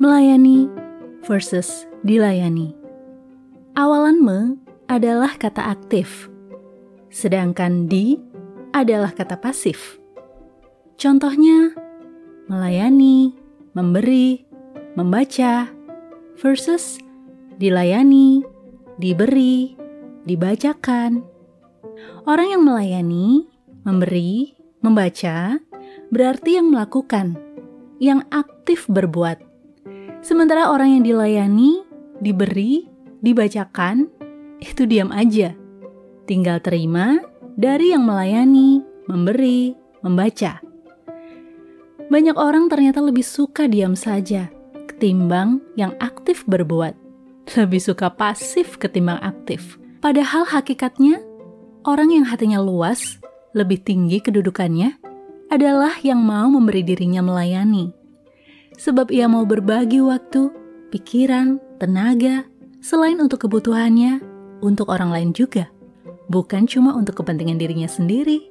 Melayani versus dilayani. Awalan me adalah kata aktif, sedangkan di adalah kata pasif. Contohnya, melayani, memberi, membaca, versus dilayani, diberi, dibacakan. Orang yang melayani, memberi, membaca, berarti yang melakukan, yang aktif berbuat. Sementara orang yang dilayani, diberi, dibacakan, itu diam aja. Tinggal terima dari yang melayani, memberi, membaca. Banyak orang ternyata lebih suka diam saja ketimbang yang aktif berbuat. Lebih suka pasif ketimbang aktif. Padahal hakikatnya, orang yang hatinya luas, lebih tinggi kedudukannya, adalah yang mau memberi dirinya melayani. Sebab ia mau berbagi waktu, pikiran, tenaga, selain untuk kebutuhannya, untuk orang lain juga. Bukan cuma untuk kepentingan dirinya sendiri.